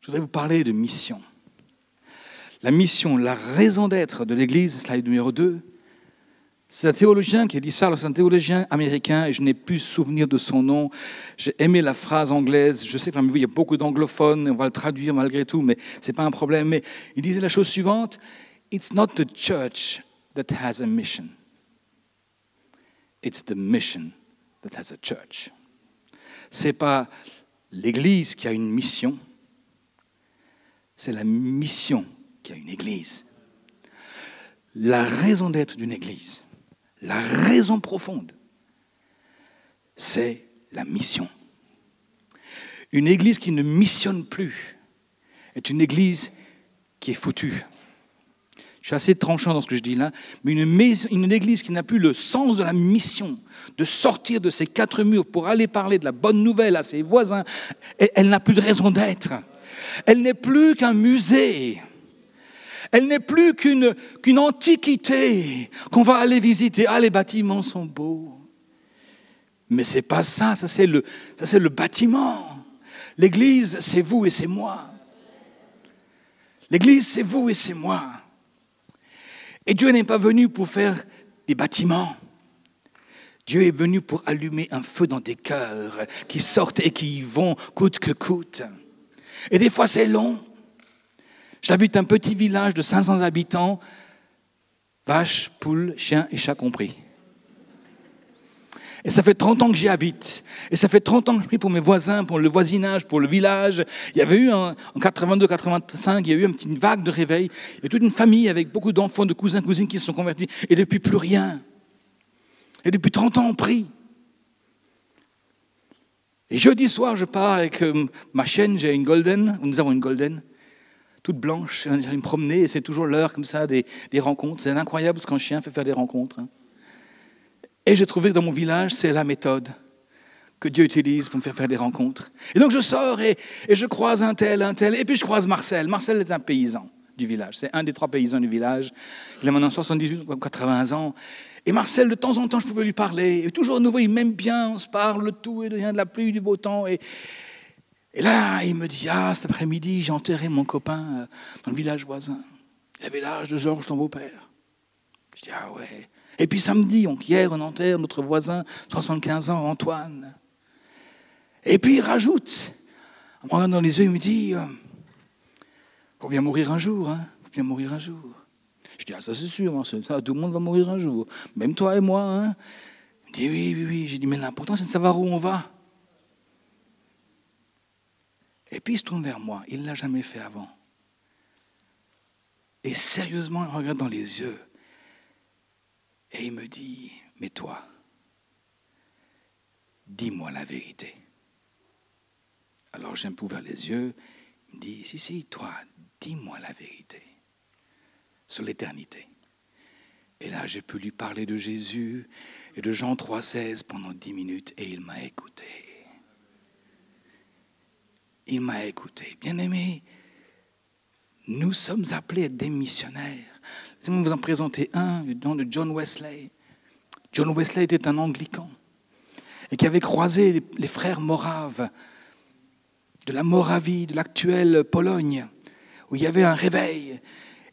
je voudrais vous parler de mission. La mission, la raison d'être de l'Église, slide numéro 2, c'est un théologien qui a dit ça, c'est un théologien américain, et je n'ai plus souvenir de son nom. J'ai aimé la phrase anglaise, je sais que il y a beaucoup d'anglophones, on va le traduire malgré tout, mais ce n'est pas un problème. Mais il disait la chose suivante, It's not the church that has a mission. It's the mission that has a church. C'est pas l'Église qui a une mission, c'est la mission qui a une Église. La raison d'être d'une Église, la raison profonde, c'est la mission. Une Église qui ne missionne plus est une Église qui est foutue. Je suis assez tranchant dans ce que je dis là, mais une, une église qui n'a plus le sens de la mission, de sortir de ses quatre murs pour aller parler de la bonne nouvelle à ses voisins, elle, n'a plus de raison d'être. Elle n'est plus qu'un musée. Elle n'est plus qu'une antiquité qu'on va aller visiter. Ah, les bâtiments sont beaux. Mais c'est pas ça, ça c'est le, ça c'est le bâtiment. L'église, c'est vous et c'est moi. L'église, c'est vous et c'est moi. Et Dieu n'est pas venu pour faire des bâtiments. Dieu est venu pour allumer un feu dans des cœurs qui sortent et qui y vont coûte que coûte. Et des fois c'est long. J'habite un petit village de 500 habitants, vaches, poules, chiens et chats compris. Et ça fait 30 ans que j'y habite. Et ça fait 30 ans que je prie pour mes voisins, pour le voisinage, pour le village. Il y avait eu en 82-85, il y a eu une petite vague de réveil. Il y a toute une famille avec beaucoup d'enfants, de cousins, cousines qui se sont convertis. Et depuis plus rien. Et depuis 30 ans, on prie. Et jeudi soir, je pars avec euh, ma chaîne, j'ai une golden, nous avons une golden, toute blanche, j'ai me promener et c'est toujours l'heure comme ça des, rencontres. C'est incroyable ce qu'un chien fait faire des rencontres. Hein. Et j'ai trouvé que dans mon village, c'est la méthode que Dieu utilise pour me faire faire des rencontres. Et donc je sors et, je croise un tel, un tel, et puis je croise Marcel. Marcel est un paysan du village, c'est un des trois paysans du village. Il a maintenant 78 ou 80 ans. Et Marcel, de temps en temps, je pouvais lui parler. Et toujours à nouveau, il m'aime bien, on se parle, le tout, et de la pluie, du beau temps. Et, là, il me dit, ah, cet après-midi, j'ai enterré mon copain euh, dans le village voisin. Il avait l'âge de Georges, ton beau-père. Je dis, ah ouais. Et puis samedi, on, hier, on enterre notre voisin, 75 ans, Antoine. Et puis il rajoute, en me regardant dans les yeux, il me dit, euh, faut bien mourir un jour, hein, faut bien mourir un jour. Je dis, ah, ça c'est sûr, hein, tout le monde va mourir un jour, même toi et moi. Hein. Il dit, oui, oui, oui. J'ai dit, mais l'important c'est de savoir où on va. Et puis il se tourne vers moi, il ne l'a jamais fait avant. Et sérieusement, il regarde dans les yeux. Et il me dit, mais toi, dis-moi la vérité. Alors j'ai un peu ouvert les yeux, il me dit, si, si, toi, dis-moi la vérité sur l'éternité. Et là, j'ai pu lui parler de Jésus et de Jean 3,16 pendant dix minutes et il m'a écouté. Il m'a écouté. Bien aimé, nous sommes appelés à être des missionnaires. Laissez-moi vous en présenter un, le nom de John Wesley. John Wesley était un anglican et qui avait croisé les frères moraves de la Moravie, de l'actuelle Pologne, où il y avait un réveil.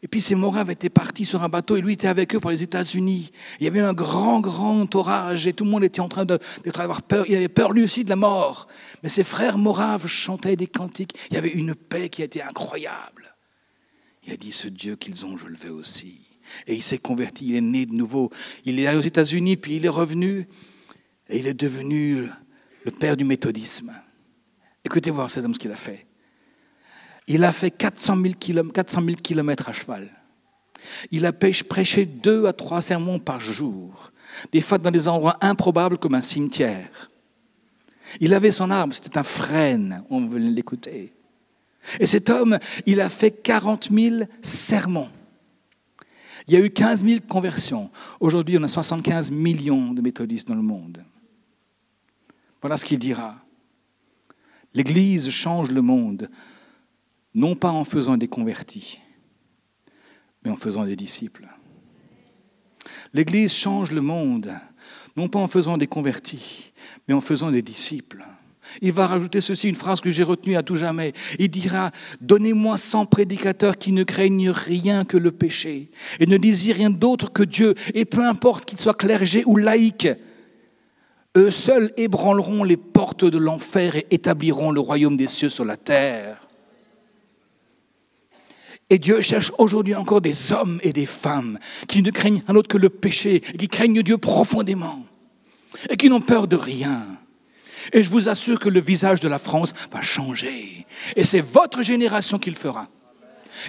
Et puis ces Moraves étaient partis sur un bateau et lui était avec eux pour les États-Unis. Il y avait un grand, grand orage et tout le monde était en train d'être avoir peur. Il avait peur lui aussi de la mort. Mais ses frères Moraves chantaient des cantiques. Il y avait une paix qui était incroyable. Il a dit, ce Dieu qu'ils ont, je le veux aussi. Et il s'est converti, il est né de nouveau. Il est allé aux États-Unis, puis il est revenu, et il est devenu le père du méthodisme. Écoutez voir cet homme ce qu'il a fait. Il a fait 400 000 kilomètres à cheval. Il a prêché deux à trois sermons par jour, des fois dans des endroits improbables comme un cimetière. Il avait son arbre, c'était un frêne, on venait l'écouter. Et cet homme, il a fait 40 000 sermons. Il y a eu 15 000 conversions. Aujourd'hui, on a 75 millions de méthodistes dans le monde. Voilà ce qu'il dira. L'Église change le monde, non pas en faisant des convertis, mais en faisant des disciples. L'Église change le monde, non pas en faisant des convertis, mais en faisant des disciples. Il va rajouter ceci, une phrase que j'ai retenue à tout jamais. Il dira, donnez-moi cent prédicateurs qui ne craignent rien que le péché et ne désirent rien d'autre que Dieu, et peu importe qu'ils soient clergés ou laïcs. Eux seuls ébranleront les portes de l'enfer et établiront le royaume des cieux sur la terre. Et Dieu cherche aujourd'hui encore des hommes et des femmes qui ne craignent rien d'autre que le péché, qui craignent Dieu profondément et qui n'ont peur de rien. Et je vous assure que le visage de la France va changer. Et c'est votre génération qui le fera.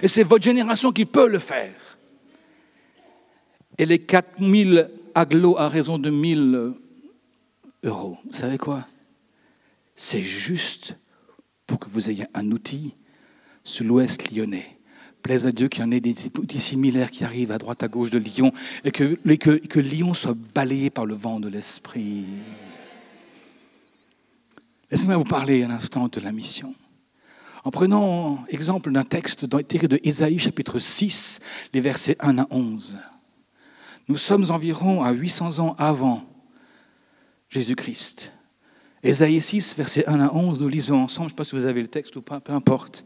Et c'est votre génération qui peut le faire. Et les 4000 aglos à raison de 1000 euros, vous savez quoi? C'est juste pour que vous ayez un outil sur l'ouest lyonnais. Plaise à Dieu qu'il y en ait des outils similaires qui arrivent à droite, à gauche de Lyon, et que, que, que Lyon soit balayé par le vent de l'Esprit. Laissez-moi vous parler un instant de la mission. En prenant exemple d'un texte tiré de Ésaïe chapitre 6, les versets 1 à 11. Nous sommes environ à 800 ans avant Jésus-Christ. Ésaïe 6, versets 1 à 11, nous lisons ensemble, je ne sais pas si vous avez le texte ou pas, peu importe.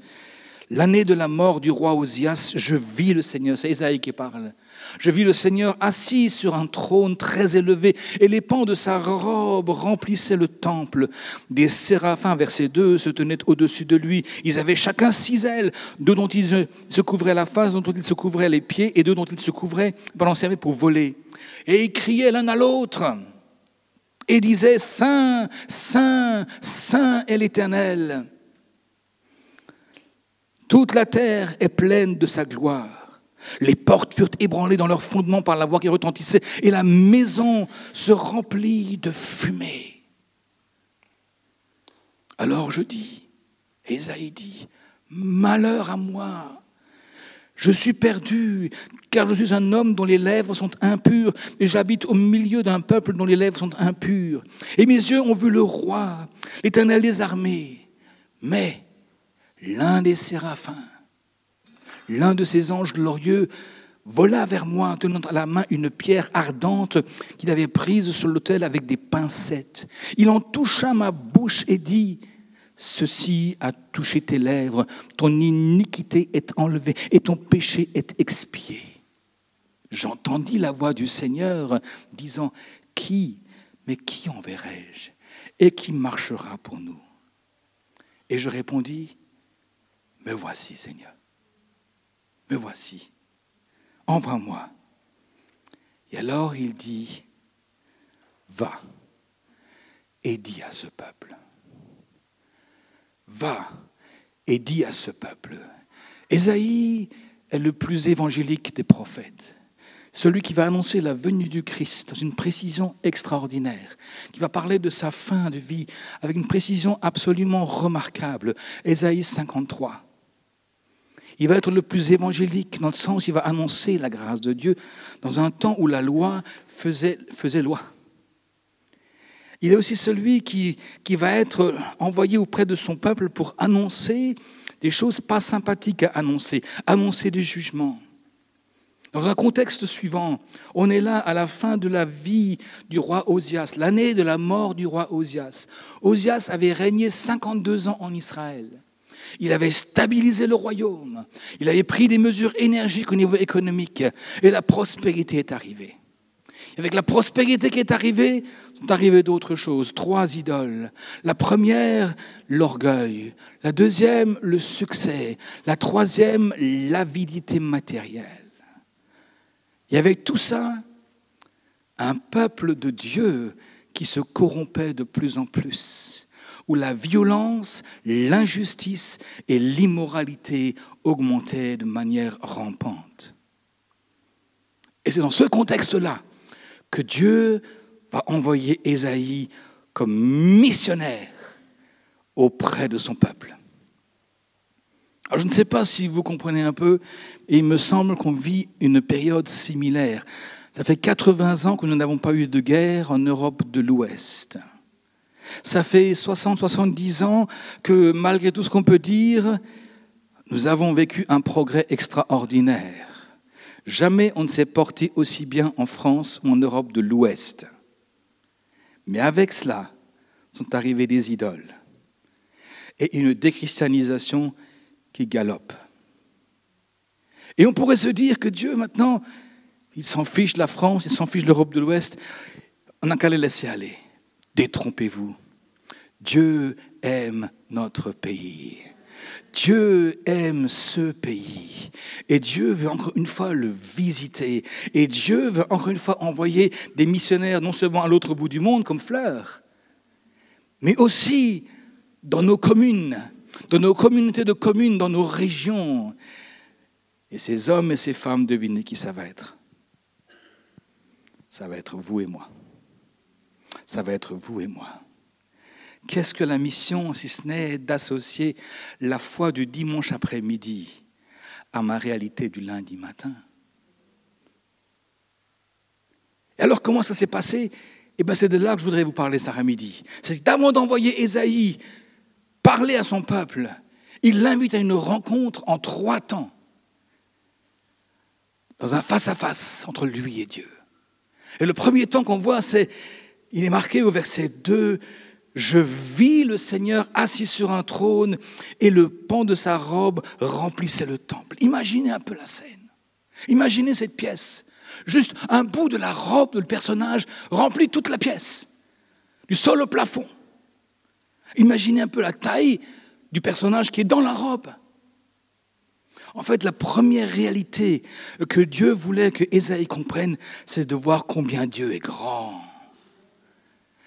L'année de la mort du roi Osias, je vis le Seigneur, c'est Ésaïe qui parle. Je vis le Seigneur assis sur un trône très élevé, et les pans de sa robe remplissaient le temple. Des séraphins, verset 2, se tenaient au-dessus de lui. Ils avaient chacun six ailes, deux dont ils se couvraient la face, dont ils se couvraient les pieds, et deux dont ils se couvraient, pendant pour voler. Et ils criaient l'un à l'autre, et disaient, Saint, Saint, Saint est l'Éternel. Toute la terre est pleine de sa gloire. Les portes furent ébranlées dans leur fondement par la voix qui retentissait, et la maison se remplit de fumée. Alors je dis, Esaïe dit, Malheur à moi, je suis perdu, car je suis un homme dont les lèvres sont impures, et j'habite au milieu d'un peuple dont les lèvres sont impures. Et mes yeux ont vu le roi, l'éternel des armées. Mais l'un des séraphins, l'un de ces anges glorieux vola vers moi, tenant à la main une pierre ardente qu'il avait prise sur l'autel avec des pincettes. Il en toucha ma bouche et dit, Ceci a touché tes lèvres, ton iniquité est enlevée et ton péché est expié. J'entendis la voix du Seigneur disant, Qui, mais qui enverrai-je Et qui marchera pour nous? Et je répondis, Me voici, Seigneur me voici, envoie-moi. Et alors il dit, va et dis à ce peuple, va et dis à ce peuple. Ésaïe est le plus évangélique des prophètes, celui qui va annoncer la venue du Christ dans une précision extraordinaire, qui va parler de sa fin de vie avec une précision absolument remarquable. Ésaïe 53. Il va être le plus évangélique dans le sens où il va annoncer la grâce de Dieu dans un temps où la loi faisait, loi. Il est aussi celui qui, qui va être envoyé auprès de son peuple pour annoncer des choses pas sympathiques à annoncer, annoncer des jugements. Dans un contexte suivant, on est là à la fin de la vie du roi Osias, l'année de la mort du roi Osias. Osias avait régné 52 ans en Israël. Il avait stabilisé le royaume. Il avait pris des mesures énergiques au niveau économique. Et la prospérité est arrivée. avec la prospérité qui est arrivée, sont arrivées d'autres choses. Trois idoles. La première, l'orgueil. La deuxième, le succès. La troisième, l'avidité matérielle. Et avec tout ça, un peuple de Dieu qui se corrompait de plus en plus où la violence, l'injustice et l'immoralité augmentaient de manière rampante. Et c'est dans ce contexte-là que Dieu va envoyer Ésaïe comme missionnaire auprès de son peuple. Je ne sais pas si vous comprenez un peu, il me semble qu'on vit une période similaire. Ça fait 80 ans que nous n'avons pas eu de guerre en Europe de l'Ouest. Ça fait 60-70 ans que malgré tout ce qu'on peut dire, nous avons vécu un progrès extraordinaire. Jamais on ne s'est porté aussi bien en France ou en Europe de l'Ouest. Mais avec cela sont arrivées des idoles. et une déchristianisation qui galope. Et on pourrait se dire que Dieu, maintenant, il s'en fiche de la France, il s'en fiche de l'Europe de l'Ouest. On n'a qu'à les laisser aller. Détrompez-vous. Dieu aime notre pays. Dieu aime ce pays et Dieu veut encore une fois le visiter et Dieu veut encore une fois envoyer des missionnaires non seulement à l'autre bout du monde comme fleurs, mais aussi dans nos communes, dans nos communautés de communes, dans nos régions. Et ces hommes et ces femmes, devinez qui ça va être Ça va être vous et moi. Ça va être vous et moi. Qu'est-ce que la mission, si ce n'est d'associer la foi du dimanche après-midi à ma réalité du lundi matin? Et alors, comment ça s'est passé? Eh bien, c'est de là que je voudrais vous parler cet après-midi. C'est d'avant d'envoyer Ésaïe parler à son peuple, il l'invite à une rencontre en trois temps, dans un face-à-face entre lui et Dieu. Et le premier temps qu'on voit, c'est, il est marqué au verset 2, je vis le Seigneur assis sur un trône et le pan de sa robe remplissait le temple. Imaginez un peu la scène. Imaginez cette pièce. Juste un bout de la robe du personnage remplit toute la pièce, du sol au plafond. Imaginez un peu la taille du personnage qui est dans la robe. En fait, la première réalité que Dieu voulait que Ésaïe comprenne, c'est de voir combien Dieu est grand.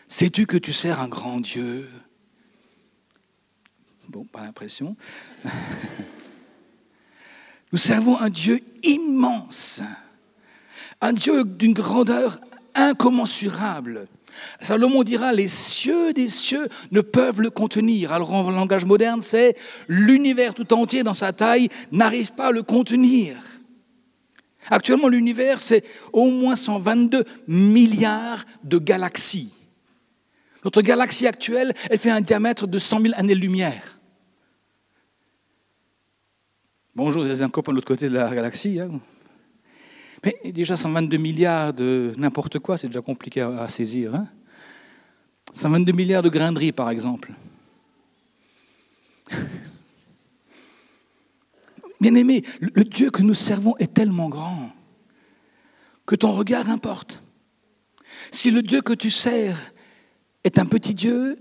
Sais-tu que tu sers un grand Dieu? Bon, pas l'impression. Nous servons un Dieu immense, un Dieu d'une grandeur incommensurable. Salomon dira, les cieux des cieux ne peuvent le contenir. Alors en langage moderne, c'est l'univers tout entier dans sa taille n'arrive pas à le contenir. Actuellement, l'univers, c'est au moins 122 milliards de galaxies. Notre galaxie actuelle, elle fait un diamètre de 100 000 années-lumière. Bonjour, c'est un copain de l'autre côté de la galaxie. Hein. Mais déjà 122 milliards de n'importe quoi, c'est déjà compliqué à, saisir. Hein 122 milliards de grains de riz, par exemple. Bien aimé, le Dieu que nous servons est tellement grand que ton regard importe. Si le Dieu que tu sers est un petit Dieu,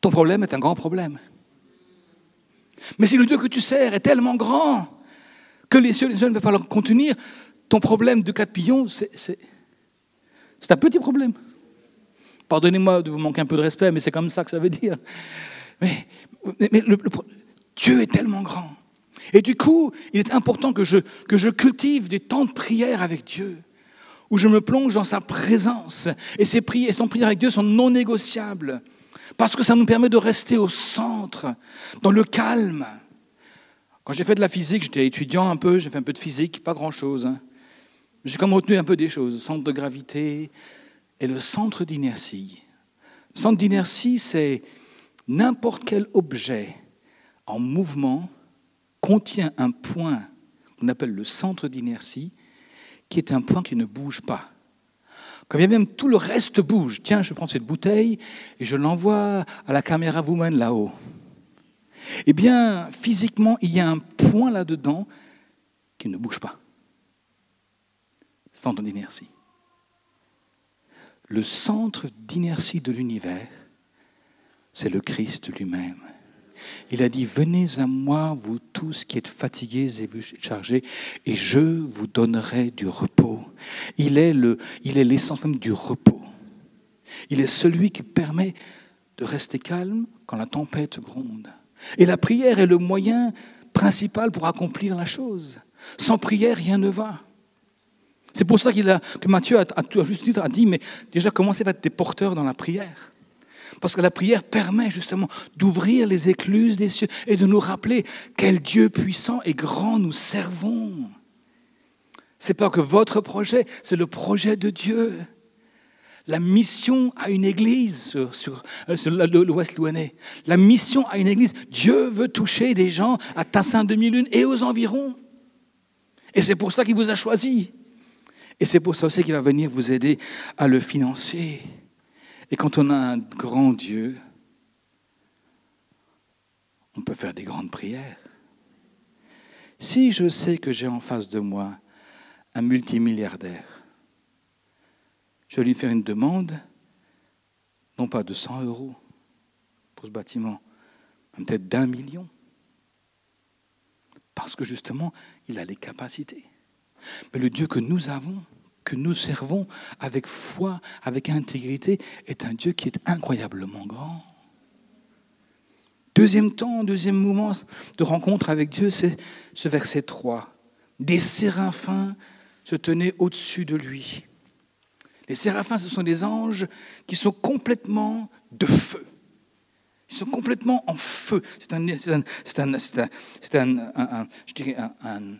ton problème est un grand problème. Mais si le Dieu que tu sers est tellement grand que les cieux, les ne peuvent pas le contenir, ton problème de quatre pions, c'est un petit problème. Pardonnez-moi de vous manquer un peu de respect, mais c'est comme ça que ça veut dire. Mais, Dieu est tellement grand. Et du coup, il est important que je, que je cultive des temps de prière avec Dieu où je me plonge dans sa présence. Et ces prières, son prière avec Dieu sont non négociables, parce que ça nous permet de rester au centre, dans le calme. Quand j'ai fait de la physique, j'étais étudiant un peu, j'ai fait un peu de physique, pas grand-chose. Hein. J'ai comme retenu un peu des choses, centre de gravité et le centre d'inertie. Le centre d'inertie, c'est n'importe quel objet en mouvement contient un point qu'on appelle le centre d'inertie qui est un point qui ne bouge pas. Quand bien même tout le reste bouge, tiens, je prends cette bouteille et je l'envoie à la caméra woman là-haut. Eh bien, physiquement, il y a un point là-dedans qui ne bouge pas. Centre d'inertie. Le centre d'inertie de l'univers, c'est le Christ lui-même. Il a dit, venez à moi, vous tous qui êtes fatigués et chargés, et je vous donnerai du repos. Il est, l'essence même du repos. Il est celui qui permet de rester calme quand la tempête gronde. Et la prière est le moyen principal pour accomplir la chose. Sans prière, rien ne va. C'est pour ça qu'il a, que Matthieu, a, à juste titre, a dit, mais déjà commencez par être des porteurs dans la prière? Parce que la prière permet justement d'ouvrir les écluses des cieux et de nous rappeler quel Dieu puissant et grand nous servons. C'est pas que votre projet, c'est le projet de Dieu. La mission à une église sur, sur, l'Ouest Louennais. La mission à une église. Dieu veut toucher des gens à Tassin demi-lune et aux environs. Et c'est pour ça qu'il vous a choisi. Et c'est pour ça aussi qu'il va venir vous aider à le financer. Et quand on a un grand Dieu, peux faire des grandes prières. Si je sais que j'ai en face de moi un multimilliardaire, je vais lui faire une demande, non pas de 100 euros pour ce bâtiment, mais peut-être d'un million. Parce que justement, il a les capacités. Mais le Dieu que nous avons, que nous servons avec foi, avec intégrité, est un Dieu qui est incroyablement grand. Deuxième temps, deuxième moment de rencontre avec Dieu, c'est ce verset 3. Des séraphins se tenaient au-dessus de lui. Les séraphins, ce sont des anges qui sont complètement de feu. Ils sont complètement en feu. C'est un,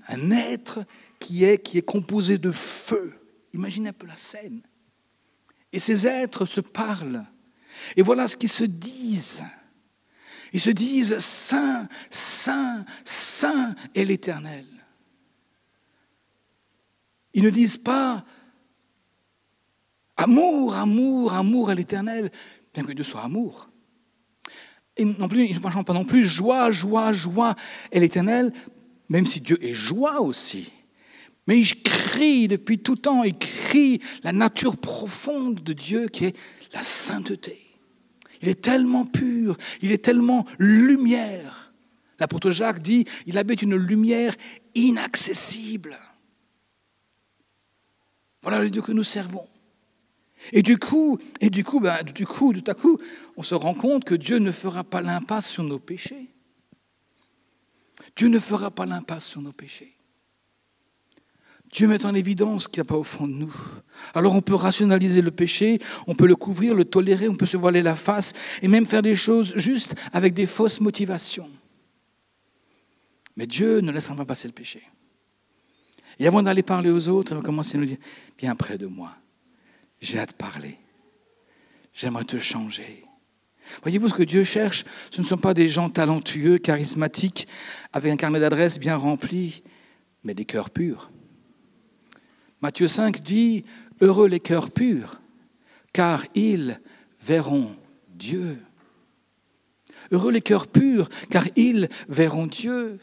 un, être qui est, qui est composé de feu. Imaginez un peu la scène. Et ces êtres se parlent. Et voilà ce qu'ils se disent. Ils se disent Saint, Saint, Saint est l'Éternel. Ils ne disent pas Amour, amour, amour est l'Éternel, bien que Dieu soit amour. Et non plus, ils ne pas non plus joie, joie, joie est l'Éternel, même si Dieu est joie aussi. Mais il crie depuis tout temps, il crie la nature profonde de Dieu qui est la sainteté. Il est tellement pur, il est tellement lumière. L'apôtre Jacques dit, il habite une lumière inaccessible. Voilà le Dieu que nous servons. Et du coup, et du coup, ben, du coup, tout à coup, on se rend compte que Dieu ne fera pas l'impasse sur nos péchés. Dieu ne fera pas l'impasse sur nos péchés. Dieu met en évidence ce qu'il n'y a pas au fond de nous. Alors on peut rationaliser le péché, on peut le couvrir, le tolérer, on peut se voiler la face et même faire des choses juste avec des fausses motivations. Mais Dieu ne laissera pas passer le péché. Et avant d'aller parler aux autres, il va commencer à nous dire, viens près de moi, j'ai hâte de parler, j'aimerais te changer. Voyez-vous, ce que Dieu cherche, ce ne sont pas des gens talentueux, charismatiques, avec un carnet d'adresses bien rempli, mais des cœurs purs. Matthieu 5 dit, Heureux les cœurs purs, car ils verront Dieu. Heureux les cœurs purs, car ils verront Dieu.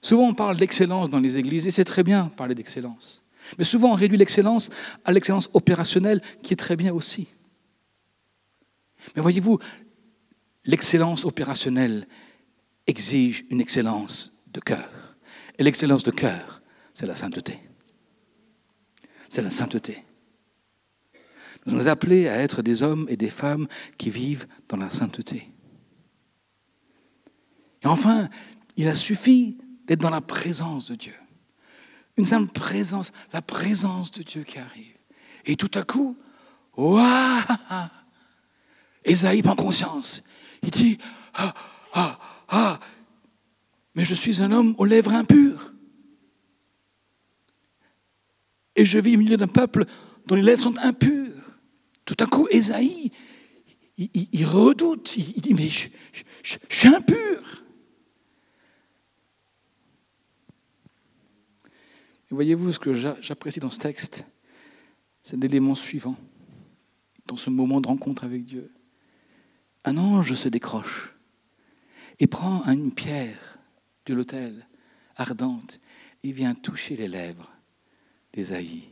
Souvent on parle d'excellence dans les églises, et c'est très bien parler d'excellence. Mais souvent on réduit l'excellence à l'excellence opérationnelle, qui est très bien aussi. Mais voyez-vous, l'excellence opérationnelle exige une excellence de cœur. Et l'excellence de cœur, c'est la sainteté c'est la sainteté. Nous sommes appelés à être des hommes et des femmes qui vivent dans la sainteté. Et enfin, il a suffi d'être dans la présence de Dieu. Une simple présence, la présence de Dieu qui arrive. Et tout à coup, waouh Esaïe prend conscience. Il dit, ah, ah, ah, mais je suis un homme aux lèvres impures. Et je vis au milieu d'un peuple dont les lèvres sont impures. Tout à coup, Esaïe, il, redoute, il, dit, mais je, suis impur. voyez-vous ce que j'apprécie dans ce texte C'est l'élément suivant, dans ce moment de rencontre avec Dieu. Un ange se décroche et prend une pierre de l'autel ardente et vient toucher les lèvres d'Ésaïe.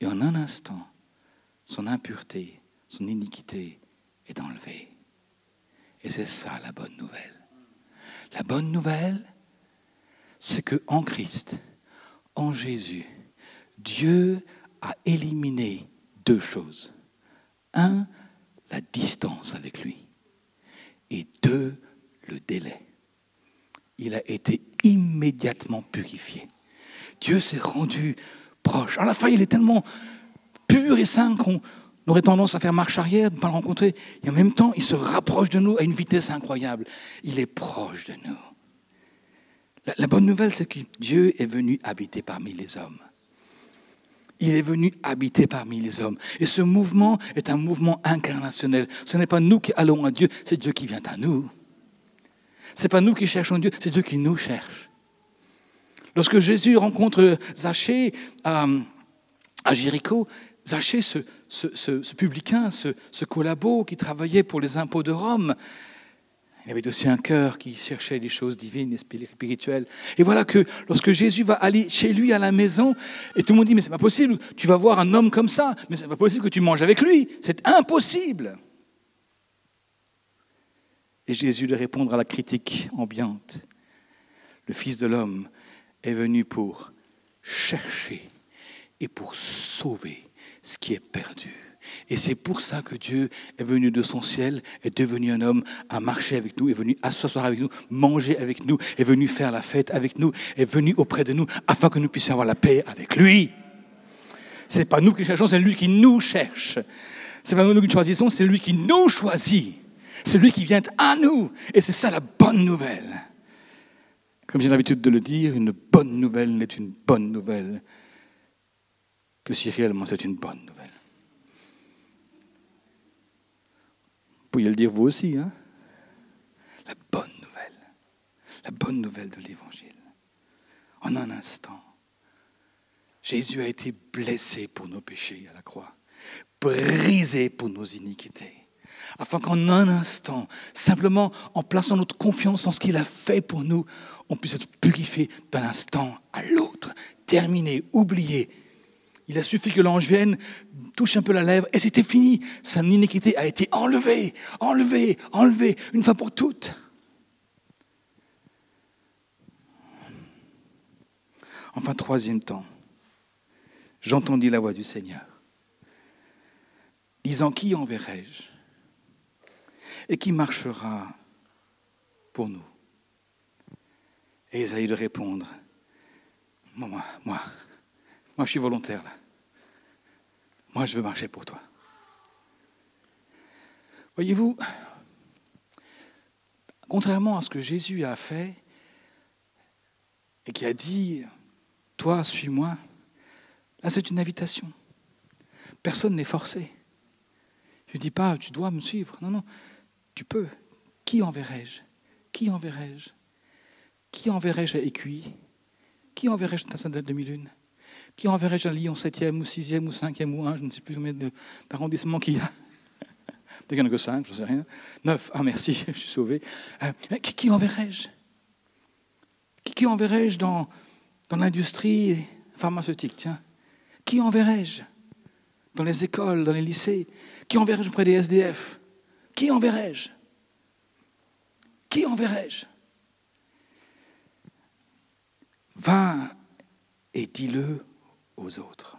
Et en un instant, son impureté, son iniquité est enlevée. Et c'est ça la bonne nouvelle. La bonne nouvelle, c'est que en Christ, en Jésus, Dieu a éliminé deux choses. Un, la distance avec lui. Et deux, le délai. Il a été immédiatement purifié. Dieu s'est rendu À la fin, il est tellement pur et saint qu'on aurait tendance à faire marche arrière, de ne pas le rencontrer. Et en même temps, il se rapproche de nous à une vitesse incroyable. Il est proche de nous. La, bonne nouvelle, c'est que Dieu est venu habiter parmi les hommes. Il est venu habiter parmi les hommes. Et ce mouvement est un mouvement incarnationnel. Ce n'est pas nous qui allons à Dieu, c'est Dieu qui vient à nous. Ce n'est pas nous qui cherchons Dieu, c'est Dieu qui nous cherche. Lorsque Jésus rencontre Zachée à, Jéricho, Zachée, ce, publicain, ce, collabo qui travaillait pour les impôts de Rome, Il avait aussi un cœur qui cherchait des choses divines et spirituelles. Et voilà que lorsque Jésus va aller chez lui à la maison, et tout le monde dit, mais c'est pas possible, tu vas voir un homme comme ça, mais c'est pas possible que tu manges avec lui, c'est impossible. Et Jésus de répondre à la critique ambiante. Le Fils de l'homme est venu pour chercher et pour sauver ce qui est perdu. Et c'est pour ça que Dieu est venu de son ciel, est devenu un homme, a marché avec nous, est venu s'asseoir avec nous, manger avec nous, est venu faire la fête avec nous, est venu auprès de nous, afin que nous puissions avoir la paix avec lui. Ce n'est pas nous qui cherchons, c'est lui qui nous cherche. Ce n'est pas nous qui choisissons, c'est lui qui nous choisit. C'est lui qui vient à nous. Et c'est ça la bonne nouvelle. Comme j'ai l'habitude de le dire, une bonne nouvelle n'est une bonne nouvelle que si réellement c'est une bonne nouvelle. pourriez le dire vous aussi. Hein la bonne nouvelle. La bonne nouvelle de l'Évangile. En un instant, Jésus a été blessé pour nos péchés à la croix, brisé pour nos iniquités, afin qu'en un instant, simplement en plaçant notre confiance en ce qu'il a fait pour nous, on puisse être purifié d'un instant à l'autre, terminé, oublié. Il a suffi que l'ange vienne, touche un peu la lèvre et c'était fini. Sa iniquité a été enlevée, enlevée, enlevée, une fois pour toutes. Enfin, troisième temps, j'entendis la voix du Seigneur, disant, qui enverrai-je? Et qui marchera pour nous Et Isaïe de répondre, moi, moi, moi, moi je suis volontaire là. Moi, je veux marcher pour toi. Voyez-vous, contrairement à ce que Jésus a fait et qui a dit, toi, suis-moi, là, c'est une invitation. Personne n'est forcé. Je ne dis pas, tu dois me suivre. Non, non, tu peux. Qui enverrai-je? Qui enverrai-je? Qui enverrai-je à Écuy Qui enverrai-je dans de demi-lune qui enverrai-je à Lyon 7e ou 6e ou 5e ou 1, je ne sais plus combien d'arrondissements qu'il y a? Qu'il n'y en a que 5, je ne sais rien. 9, ah merci, je suis sauvé. Euh, qui, enverrai-je? Qui, enverrai-je dans, dans l'industrie pharmaceutique? Tiens, qui enverrai-je? Dans les écoles, dans les lycées? Qui enverrai-je auprès des SDF Qui enverrai-je? Qui enverrai-je? Va et dis-le aux autres.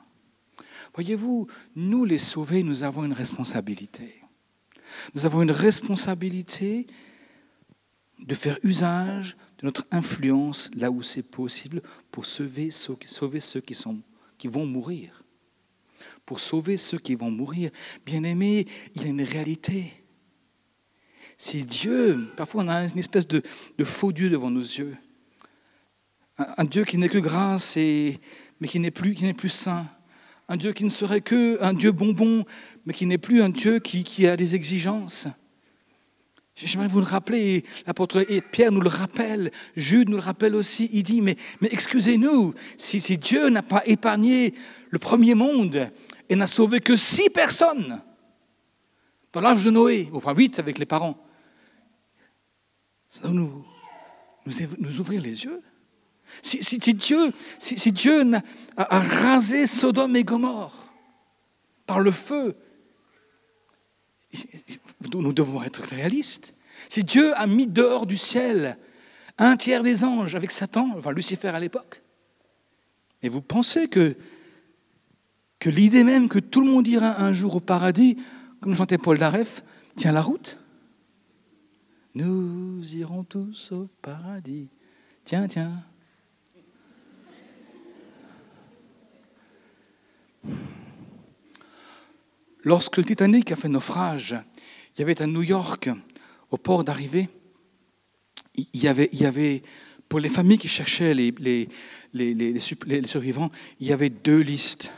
Voyez-vous, nous les sauvés, nous avons une responsabilité. Nous avons une responsabilité de faire usage de notre influence là où c'est possible pour sauver ceux, sauver ceux qui, sont, qui vont mourir. Pour sauver ceux qui vont mourir. Bien aimé, il y a une réalité. Si Dieu, parfois on a une espèce de, faux Dieu devant nos yeux, un Dieu qui n'est que grâce et, mais qui n'est plus, qui plus saint. Un Dieu qui ne serait que un Dieu bonbon, mais qui n'est plus un Dieu qui, a des exigences. J'aimerais vous le rappeler, l'apôtre Pierre nous le rappelle, Jude nous le rappelle aussi, il dit, mais, mais excusez-nous, si, si Dieu n'a pas épargné le premier monde et n'a sauvé que six personnes dans l'âge de Noé, enfin huit avec les parents, ça nous, nous, ouvrir les yeux? Si, Dieu, si, Dieu a, rasé Sodome et Gomorre par le feu, nous devons être réalistes. Si Dieu a mis dehors du ciel un tiers des anges avec Satan, enfin Lucifer à l'époque, et vous pensez que l'idée même que tout le monde ira un jour au paradis, comme chantait Paul Daref, tient la route? Nous irons tous au paradis. Tiens, tiens. Lorsque le Titanic a fait naufrage, il y avait à New York, au port d'arrivée, il y avait, pour les familles qui cherchaient les, survivants, il y avait deux listes.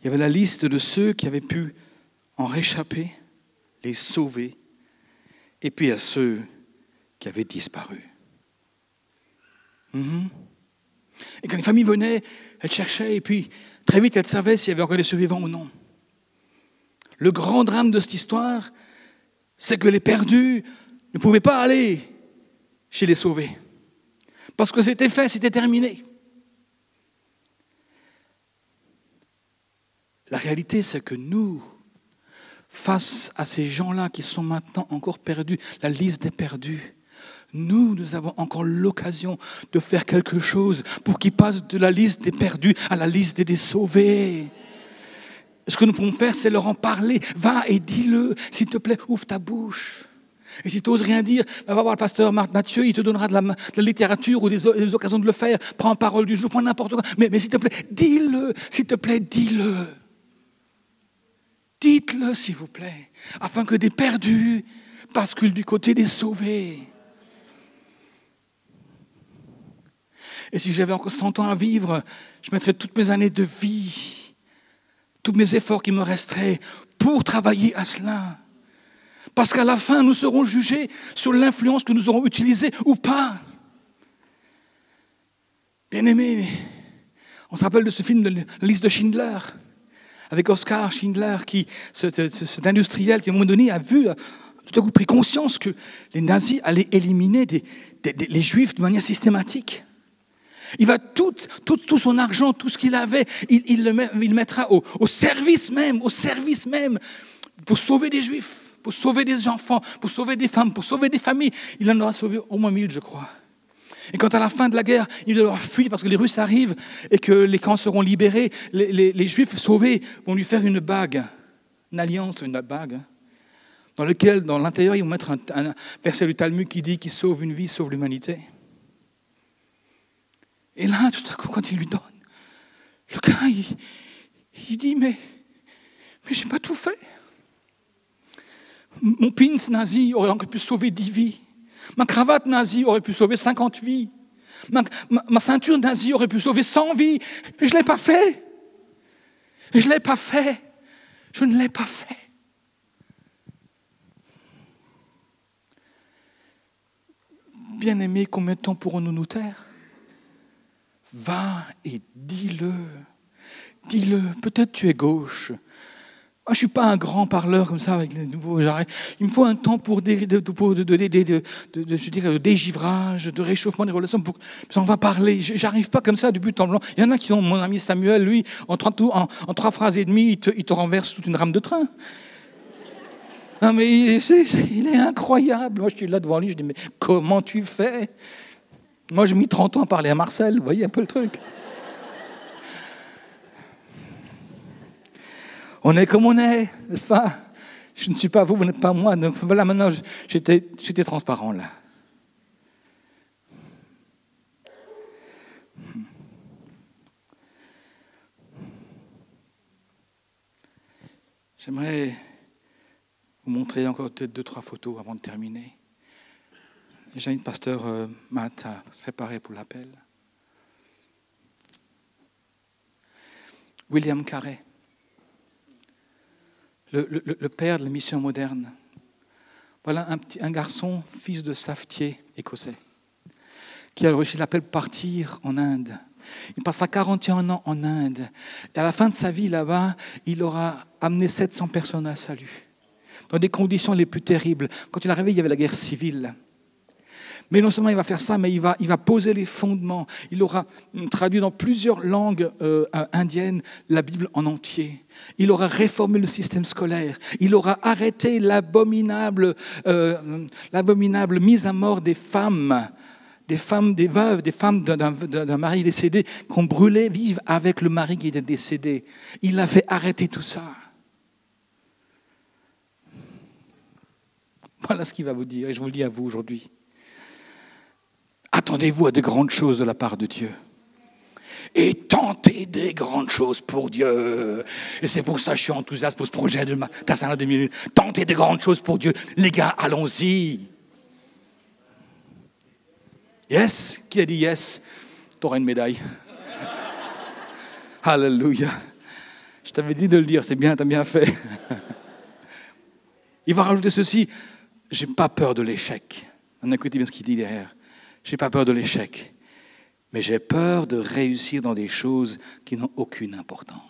Il y avait la liste de ceux qui avaient pu en réchapper, les sauver, et puis à ceux qui avaient disparu. Mhm. Et quand les familles venaient, elles cherchaient, et puis Très vite, elle savait s'il y avait encore des survivants ou non. Le grand drame de cette histoire, c'est que les perdus ne pouvaient pas aller chez les sauvés. Parce que c'était fait, c'était terminé. La réalité, c'est que nous, face à ces gens-là qui sont maintenant encore perdus, la liste des perdus, nous, nous avons encore l'occasion de faire quelque chose pour qu'ils passent de la liste des perdus à la liste des sauvés. Ce que nous pouvons faire, c'est leur en parler. Va et dis-le. S'il te plaît, ouvre ta bouche. Et si tu n'oses rien dire, va voir le pasteur Marc Mathieu, il te donnera de la, littérature ou des, occasions de le faire. Prends parole du jour, prends n'importe quoi. Mais, mais s'il te plaît, dis-le. S'il te plaît, dis-le. Dites-le, s'il vous plaît, afin que des perdus basculent du côté des sauvés. Et si j'avais encore 100 ans à vivre, je mettrais toutes mes années de vie, tous mes efforts qui me resteraient pour travailler à cela. Parce qu'à la fin, nous serons jugés sur l'influence que nous aurons utilisée ou pas. Bien aimé, on se rappelle de ce film de la liste de Schindler avec Oscar Schindler, qui, cet, industriel qui, à un moment donné, a vu, tout à coup pris conscience que les nazis allaient éliminer les juifs de manière systématique. Il va tout, tout, son argent, tout ce qu'il avait, il, le, il mettra au, au, service même, au service même, pour sauver des juifs, pour sauver des enfants, pour sauver des femmes, pour sauver des familles. Il en aura sauvé au moins mille, je crois. Et quand à la fin de la guerre, il devra fuir parce que les Russes arrivent et que les camps seront libérés, les, Juifs sauvés vont lui faire une bague, une alliance, une bague, hein, dans lequel, dans l'intérieur, ils vont mettre un, verset du Talmud qui dit qu'il sauve une vie, sauve l'humanité. Et là, tout à coup, quand il lui donne, le gars, il, dit, mais, mais j'ai pas tout fait. Mon pins nazi aurait encore pu sauver dix vies. Ma cravate nazie aurait pu sauver 50 vies. Ma, ceinture nazie aurait pu sauver 100 vies. Et je ne l'ai pas fait. Je ne l'ai pas fait. Je ne l'ai pas fait. Bien-aimé, combien de temps pourrons-nous nous taire? Va et dis-le. Dis-le. Peut-être tu es gauche. Moi, je ne suis pas un grand parleur comme ça avec les nouveaux jarrets. Il me faut un temps pour de, pour de, de, de, je dégivrage, de réchauffement des relations. Pour, on va parler. J'arrive pas comme ça du but en blanc. Il y en a qui ont, mon ami Samuel, lui, en trois, en, trois phrases et demie, il te, renverse toute une rame de train. Non, mais il, il est incroyable. Moi, je suis là devant lui, je dis, mais comment tu fais? Moi, j'ai mis 30 ans à parler à Marcel. Vous voyez un peu le truc. On est comme on est, n'est-ce pas? Je ne suis pas vous, vous n'êtes pas moi. Donc voilà, maintenant, j'étais, transparent là. J'aimerais vous montrer encore peut-être deux, trois photos avant de terminer. J'invite pasteur euh, Matt à se préparer pour l'appel. William Carré le, père de la mission moderne. Voilà un, petit, un garçon, fils de savetier écossais, qui a reçu l'appel partir en Inde. Il passera 41 ans en Inde. Et à la fin de sa vie là-bas, il aura amené 700 personnes à salut, dans des conditions les plus terribles. Quand il est arrivé, il y avait la guerre civile. Mais non seulement il va faire ça, mais il va, il va poser les fondements. Il aura traduit dans plusieurs langues euh, indiennes la Bible en entier. Il aura réformé le système scolaire. Il aura arrêté l'abominable, euh, mise à mort des femmes, des femmes, des veuves, des femmes d'un mari décédé qu'on brûlait vives avec le mari qui était décédé. Il a fait arrêter tout ça. Voilà ce qu'il va vous dire, et je vous le dis à vous aujourd'hui. Attendez-vous à de grandes choses de la part de Dieu. Et tentez des grandes choses pour Dieu. Et c'est pour ça que je suis enthousiaste pour ce projet de Tassana 2000. Tentez des grandes choses pour Dieu. Les gars, allons-y. Yes? Qui a dit yes? Tu auras une médaille. Alléluia. Je t'avais dit de le dire, c'est bien, tu as bien fait. Il va rajouter ceci, j'ai pas peur de l'échec. On écoutez bien ce qu'il dit derrière. J'ai pas peur de l'échec, mais j'ai peur de réussir dans des choses qui n'ont aucune importance.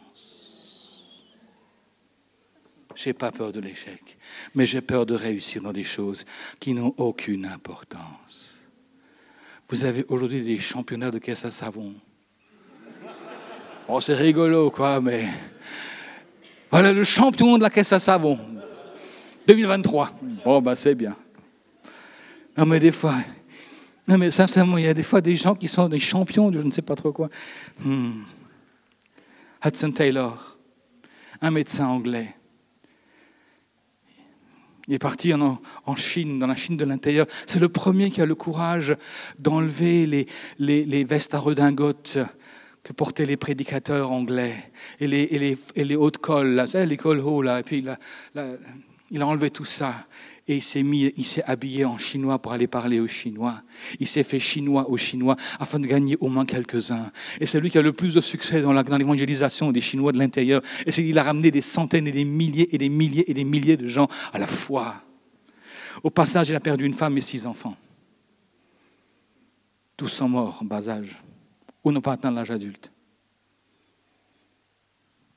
Je n'ai pas peur de l'échec, mais j'ai peur de réussir dans des choses qui n'ont aucune importance. Vous avez aujourd'hui des championnats de caisse à savon. Oh, c'est rigolo, quoi, mais. Voilà le champion de la caisse à savon. 2023. Bon, ben, c'est bien. Non, mais des fois. Non, mais sincèrement, il y a des fois des gens qui sont des champions de je ne sais pas trop quoi. Hmm. Hudson Taylor, un médecin anglais. Il est parti en, en, Chine, dans la Chine de l'intérieur. C'est le premier qui a le courage d'enlever les, les, les, vestes à redingote que portaient les prédicateurs anglais et les, et les, et les hautes cols, là, les cols hauts, là. Et puis il a enlevé tout ça et il s'est il s'est habillé en chinois pour aller parler aux Chinois. Il s'est fait chinois aux Chinois afin de gagner au moins quelques-uns. Et c'est lui qui a le plus de succès dans, l'évangélisation des Chinois de l'intérieur. Et c'est il a ramené des centaines et des milliers et des milliers et des milliers de gens à la foi. Au passage, il a perdu une femme et six enfants. Tous sont morts en bas âge ou n'ont pas atteint l'âge adulte.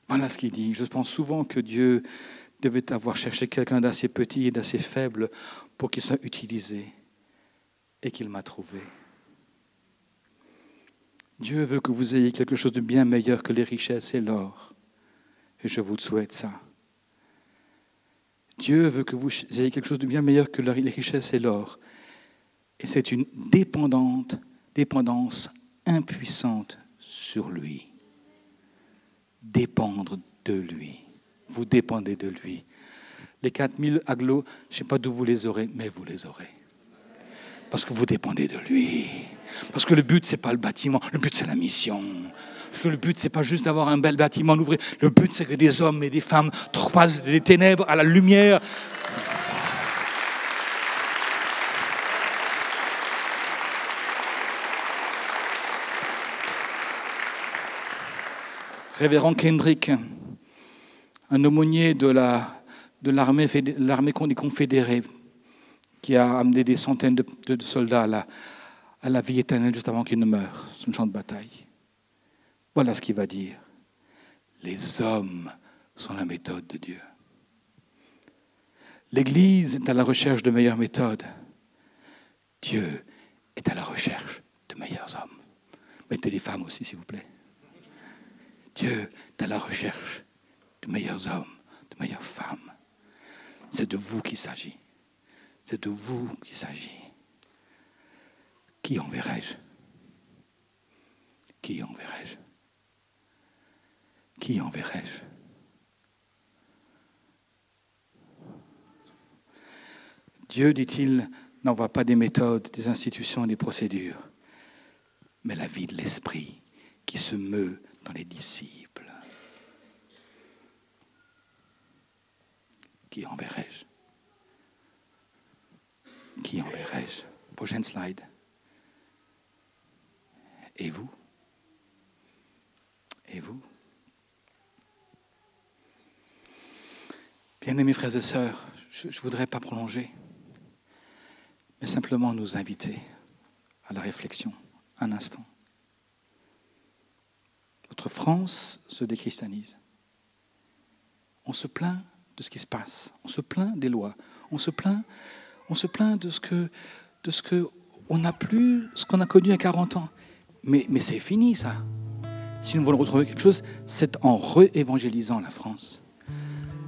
Voilà ce qu'il dit. Je pense souvent que Dieu devait avoir cherché quelqu'un d'assez petit et d'assez faible pour qu'il soit utilisé et qu'il m'a trouvé. Dieu veut que vous ayez quelque chose de bien meilleur que les richesses et l'or. Et je vous souhaite ça. Dieu veut que vous ayez quelque chose de bien meilleur que les richesses et l'or. Et c'est une dépendante, dépendance impuissante sur lui. Dépendre de lui. Vous dépendez de lui. Les 4000 aglos, je ne sais pas d'où vous les aurez, mais vous les aurez. Parce que vous dépendez de lui. Parce que le but, ce n'est pas le bâtiment, le but, c'est la mission. Parce que le but, ce n'est pas juste d'avoir un bel bâtiment à ouvrir. Le but, c'est que des hommes et des femmes passent des ténèbres à la lumière. Révérend Kendrick, un aumônier de la de l'armée confédérés qui a amené des centaines de, soldats à la, à la, vie éternelle juste avant qu'ils ne meurent sur un champ de bataille. Voilà ce qu'il va dire. Les hommes sont la méthode de Dieu. L'Église est à la recherche de meilleures méthodes. Dieu est à la recherche de meilleurs hommes. Mettez les femmes aussi, s'il vous plaît. Dieu est à la recherche de meilleurs hommes, de meilleures femmes. C'est de vous qu'il s'agit. C'est de vous qu'il s'agit. Qui enverrai-je? Qui enverrai-je? Qui enverrai-je? Dieu, dit-il, n'envoie pas des méthodes, des institutions, des procédures, mais la vie de l'Esprit qui se meut dans les disciples. Qui enverrai-je? Qui enverrai-je? Prochaine slide. Et vous? Et vous? Bien-aimés frères et sœurs, je ne voudrais pas prolonger, mais simplement nous inviter à la réflexion un instant. Notre France se déchristianise. On se plaint de ce qui se passe. On se plaint des lois. On se plaint, de ce que on n'a plus, ce qu'on a connu à 40 ans. Mais, mais c'est fini ça. Si nous voulons retrouver quelque chose, c'est en réévangélisant la France.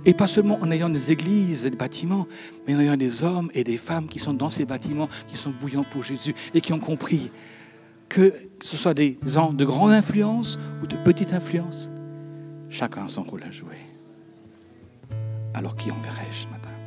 Et pas seulement en ayant des églises et des bâtiments, mais en ayant des hommes et des femmes qui sont dans ces bâtiments, qui sont bouillants pour Jésus et qui ont compris que ce soit des gens de grande influence ou de petite influence, chacun a son rôle à jouer. Alors qui enverrai-je ce